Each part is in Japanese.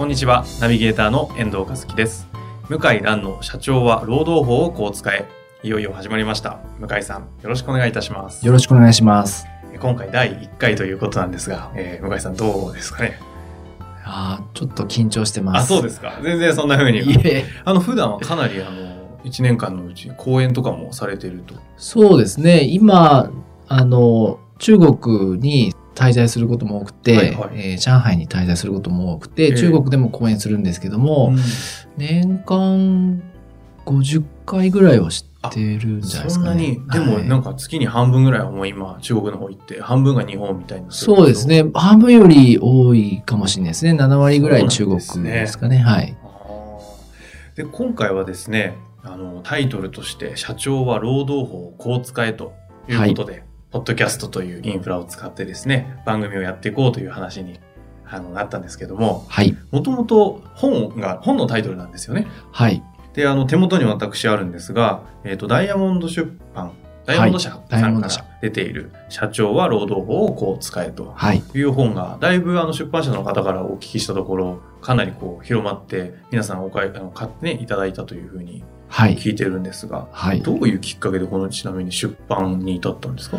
こんにちは。ナビゲーターの遠藤和樹です。向井蘭の社長は労働法をこう使え。いよいよ始まりました。向井さんよろしくお願いいたします。よろしくお願いします。今回第1回ということなんですが、えー向井さんどうですかね？ああ、ちょっと緊張してます。あそうですか。全然そんな風にいえ、あの普段はかなりあの1年間のうち講演とかもされていると。そうですね。今、あの、中国に滞在することも多くて、はいはいえー上海に滞在することも多くて、ええ中国でも講演するんですけども、年間50回ぐらいは知ってるんじゃないですそんなかね。に、でもはいなんか月に半分ぐらいはもう今中国の方行って半分が日本みたいなそうですね。半分より多いかもしれないですね。7割ぐらい中国ですかね。はい。で今回はですねあのタイトルとして「社長は労働法をこう使え」ということで、ポッドキャストというインフラを使ってですね番組をやっていこうという話にあのなったんですけどもはい。もともと本が本のタイトルなんですよね。はい。であの手元に私あるんですが、えー、とダイヤモンド出版ダイヤモンド社さんから出ている「社長は労働法をこう使え」とはい。いう本がだいぶあの出版社の方からお聞きしたところかなりこう広まって皆さんお買いあの買って、ね、いただいたというふうにはい。聞いてるんですが、はい。どういうきっかけでこのちなみに出版に至ったんですか？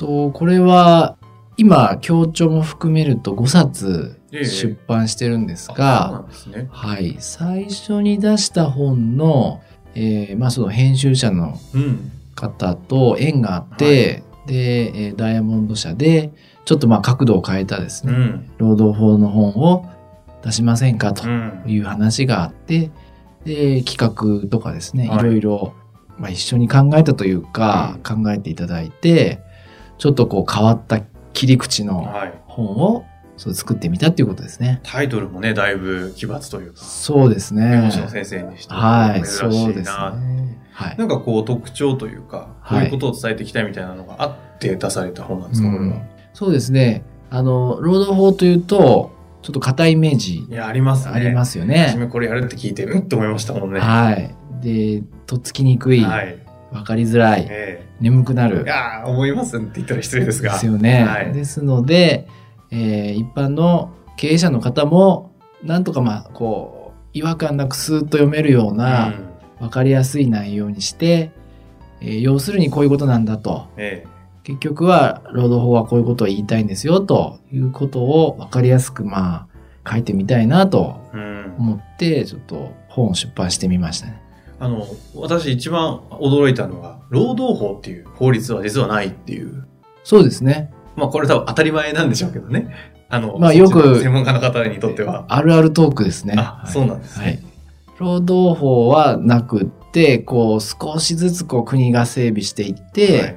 と、これは、今、協調も含めると5冊ええ出版してるんですが。はい。最初に出した本の、えーまあその編集者のうん。方と縁があって、で、えーダイヤモンド社で、ちょっとまあ角度を変えたですね、うん。労働法の本を出しませんかとうん。いう話があって、で、企画とかですね、はいいろいろ、まあ、一緒に考えたというか、考えていただいて、ちょっとこう変わった切り口のはい。本をそう作ってみたっていうことですね。タイトルもね、だいぶ奇抜というか、そうですね弁護。士の先生にしてはい、そうです。ね。はい。なんかこう特徴というか、こうはいいうことを伝えていきたいみたいなのがあって出された本なんですか、これは。そうですね。あの、労働法というと、ちょっと硬いイメージいや、ありますね。ありますよ初めね。これやるって聞いて、うんって思いましたもんね。はい。で、とっつきにくい、わ、はい。かりづらい、え眠くなる。えいやー思いますって言ったら失礼ですが。ですよね。はいですので、えー一般の経営者の方も、なんとかまあ、こう、違和感なくスーッと読めるような、うんわかりやすい内容にして、えー要するにこういうことなんだと。え結局は、労働法はこういうことを言いたいんですよ、ということをわかりやすく、まあ、書いてみたいなと。思って、ちょっと本を出版してみましたね。あの、私一番驚いたのが、労働法っていう法律は実はないっていう。そうですね。まあこれ多分当たり前なんでしょうけどね。あの、まあよく専門家の方にとっては。あるあるトークですね。あそうなんですねはい。労働法はなくって、こう、少しずつこう国が整備していって、はい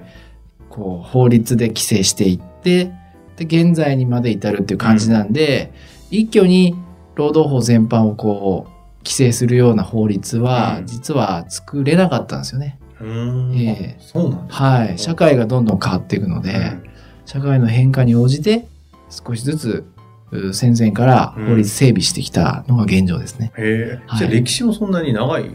こう、法律で規制していって、で、現在にまで至るっていう感じなんで、一挙に労働法全般をこう、規制するような法律は、うん実は作れなかったんですよね。うーん。ええあそうなんですねはい。社会がどんどん変わっていくので、うん社会の変化に応じて、少しずつ、う戦前から法律整備してきたのが現状ですね。へえ。はいじゃあ歴史もそんなに長い？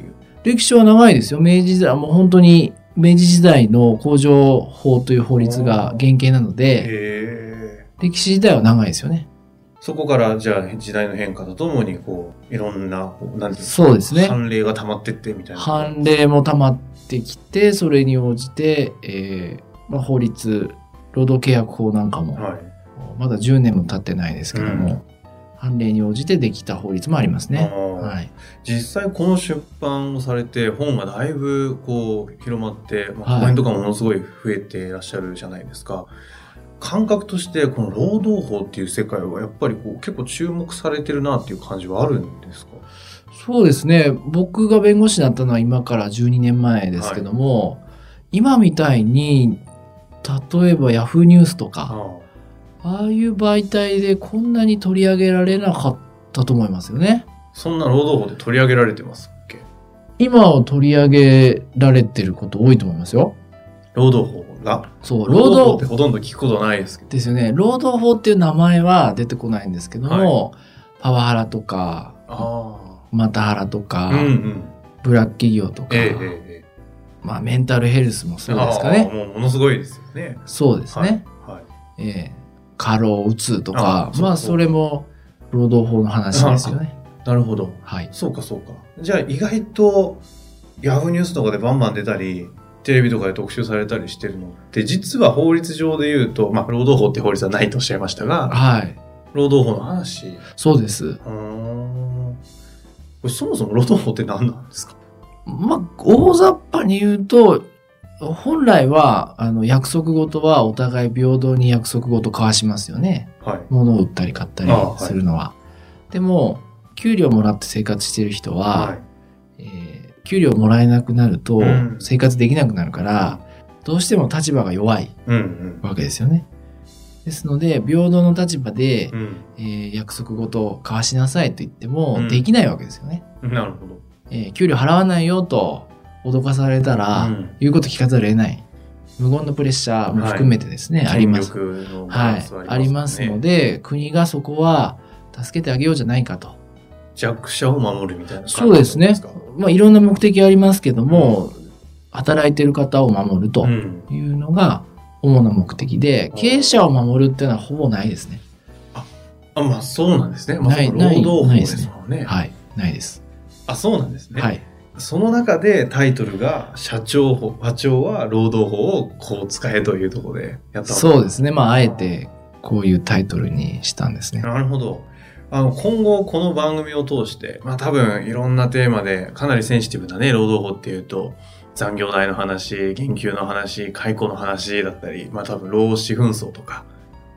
歴史は長いですよ。明治時代、もう本当に明治時代の工場法という法律が原型なので。歴史自体は長いですよね。そこからじゃあ時代の変化とともにこういろんなこうなんていうんかそうですね判例が溜まってってみたいな。判例も溜まってきて、それに応じて、えーまあ、法律、労働契約法なんかも、はい。まだ10年も経ってないですけども、うん判例に応じてできた法律もありますね。はい。実際この出版をされて本がだいぶこう広まって、まあ、はい講演とかもものすごい増えていらっしゃるじゃないですか。感覚としてこの労働法っていう世界はやっぱりこう結構注目されてるなっていう感じはあるんですか？そうですね。僕が弁護士になったのは今から12年前ですけども、今みたいに例えばヤフーニュースとか、あああいう媒体でこんなに取り上げられなかったと思いますよね。そんな労働法で取り上げられてますっけ？今は取り上げられてること多いと思いますよ。労働法が？そう、労労働法って働ほとんど聞くことないですけど。ですよね。労働法っていう名前は出てこないんですけども、パワハラとか、あマタハラとあ。か、うんうん。ブラック企業とか、えええええまあメンタルヘルスもえ。そうですかね。もうものすごいですよね。そうですね。はい。ええ過労うつとあか、まあそれも労働法の話ですよね。なるほど。はい。そうかそうか。じゃあ意外とヤフーニュースとかでバンバン出たり、テレビとかで特集されたりしてるのって、実は法律上で言うと、まあ、労働法って法律はないとおっしゃいましたが、はい。労働法の話？うそうです。そもそも労働法って何なんですか？まあ、大雑把に言うと、本来は、あの、約束事はお互い平等に約束事交わしますよね。はい。物を売ったり買ったりするのは。でも、給料もらって生活してる人は、はい。えー給料もらえなくなるとうん生活できなくなるから、どうしても立場が弱いうんわけですよね。ですので、平等の立場でう、ん。えー約束事を交わしなさいと言ってもうんできないわけですよね。うん。なるほど。えー給料払わないよと脅かされたら、うん言うこと聞かざるを得ない。無言のプレッシャーも含めてですね、あります。はい。ありますので、国がそこは助けてあげようじゃないかと。弱者を守るみたいな感じそうですねか。まあ、いろんな目的ありますけども、働いてる方を守るとうん。いうのが主な目的で、経営者を守るっていうのはほぼないですね。あ、まあそうなんですね。まあ、労働法でないですすもんね。はい。ないです。あ、そうなんですね。はい。その中でタイトルが社長法、課長は労働法をこう使えというところでやったそうですね。ね。まあ、あえてこういうタイトルにしたんですね。なるほど。あの、今後この番組を通して、まあ多分いろんなテーマでかなりセンシティブなね、労働法っていうと、残業代の話、減給の話、解雇の話だったり、まあ多分労使紛争とか、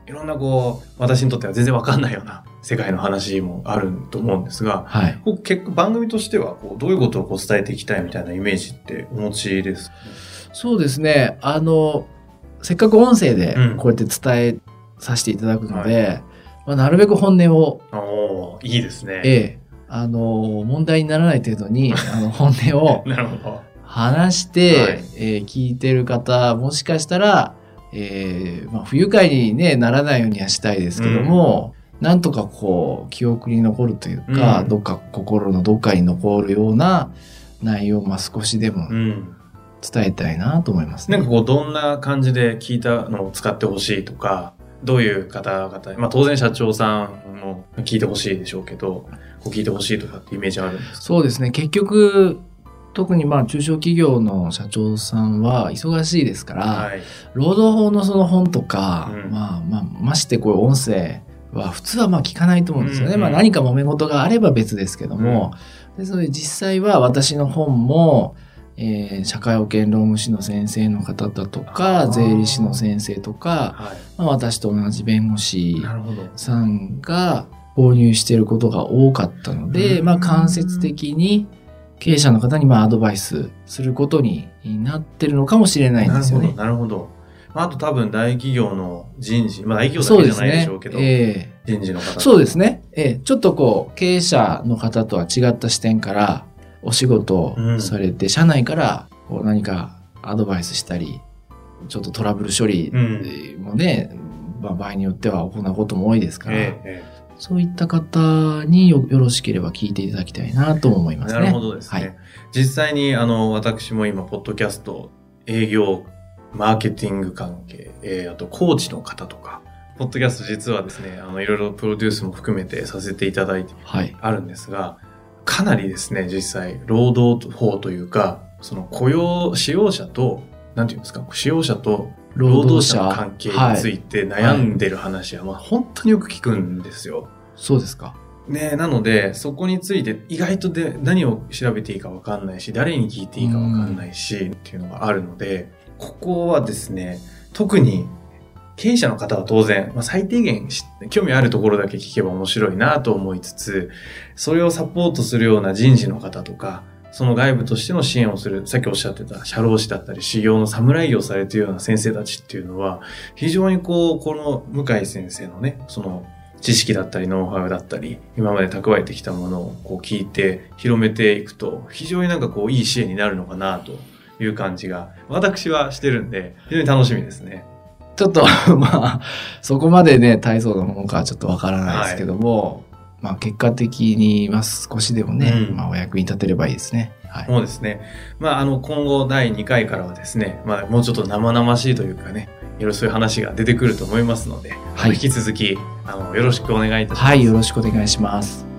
いろんなこう、私にとっては全然わかんないような世界の話もあると思うんですが、はい。結構番組としてはこうどういうことをこう伝えていきたいみたいなイメージってお持ちですか？そうですね。あの、せっかく音声でうんこうやって伝えさせていただくので、まあ、なるべく本音を、おーいいですね。ええ、あの、問題にならない程度に、あの、本音をなるほど。話して、はいえー聞いてる方、もしかしたら、えーまあ、不愉快に、ね、ならないようにはしたいですけども、なんとかこう、記憶に残るというか、うんどっか心のどっかに残るような内容を、まあ、少しでもうん。伝えたいなと思いますね。なんかこうどんな感じで聞いたのを使ってほしいとか、どういう方々、まあ当然社長さんも聞いてほしいでしょうけど、こう聞いてほしいとかってイメージあるんですか？そうですね。結局、特にまあ中小企業の社長さんは忙しいですから、はい。労働法のその本とか、うんまあまあ、ましてこういう音声は普通はまあ聞かないと思うんですよね。うんうんまあ何か揉め事があれば別ですけども、ですので実際は私の本も、えー社会保険労務士の先生の方だとあか、ー税理士の先生とか、はまあ、私と同じ弁護士。さんが購入していることが多かったので、うんまあ間接的に経営者の方にまあアドバイスすることになってるのかもしれないんなるほど、ですよね。なるほど。まああと多分大企業の人事、まあ大企業だけじゃないでねしょうけど、。ええ人事の方。そうですね。ええちょっとこう、経営者の方とは違った視点からお仕事をされて、社内からこう何かアドバイスしたり、ちょっとトラブル処理うん。もね、まあ、場合によっては行うことも多いですから、そういった方によよろしければ聞いていただきたいなと思いますね。えなるほどですね。はい実際に、あの、私も今、ポッドキャスト、営業、マーケティング関係、えーあと、コーチの方とか、ポッドキャスト実はですね、あの、いろいろプロデュースも含めてさせていただいてはい。あるんですが、かなりですね、実際、労働法というか、その雇用、使用者と、なんていうんですか、使用者と労働者の関係について悩んでる話は、まあ、本当によく聞くんですよ。そうですか。ねなので、そこについて意外とで何を調べていいかわかんないし、誰に聞いていいかわかんないし、っていうのがあるので、ここはですね、特に経営者の方は当然、まあ、最低限興味あるところだけ聞けば面白いなと思いつつ、それをサポートするような人事の方とか、その外部としての支援をする、さっきおっしゃってた社労士だったり、修行の侍業されているような先生たちっていうのは、非常にこう、この向井先生のね、その知識だったり、ノウハウだったり、今まで蓄えてきたものをこう聞いて、広めていくと、非常になんかこう、いい支援になるのかなという感じが、私はしてるんで、非常に楽しみですね。ちょっと、まあ、そこまでね、大層なものかはちょっとわからないですけども、まあ、結果的に、まあ、少しでもね、うんまあ、お役に立てればいいですね。はい。そうですね。まあ、あの、今後第2回からはですね、まあ、もうちょっと生々しいというかね、いろいろそういう話が出てくると思いますので、はい引き続き、あの、よろしくお願いいたします。はい、よろしくお願いします。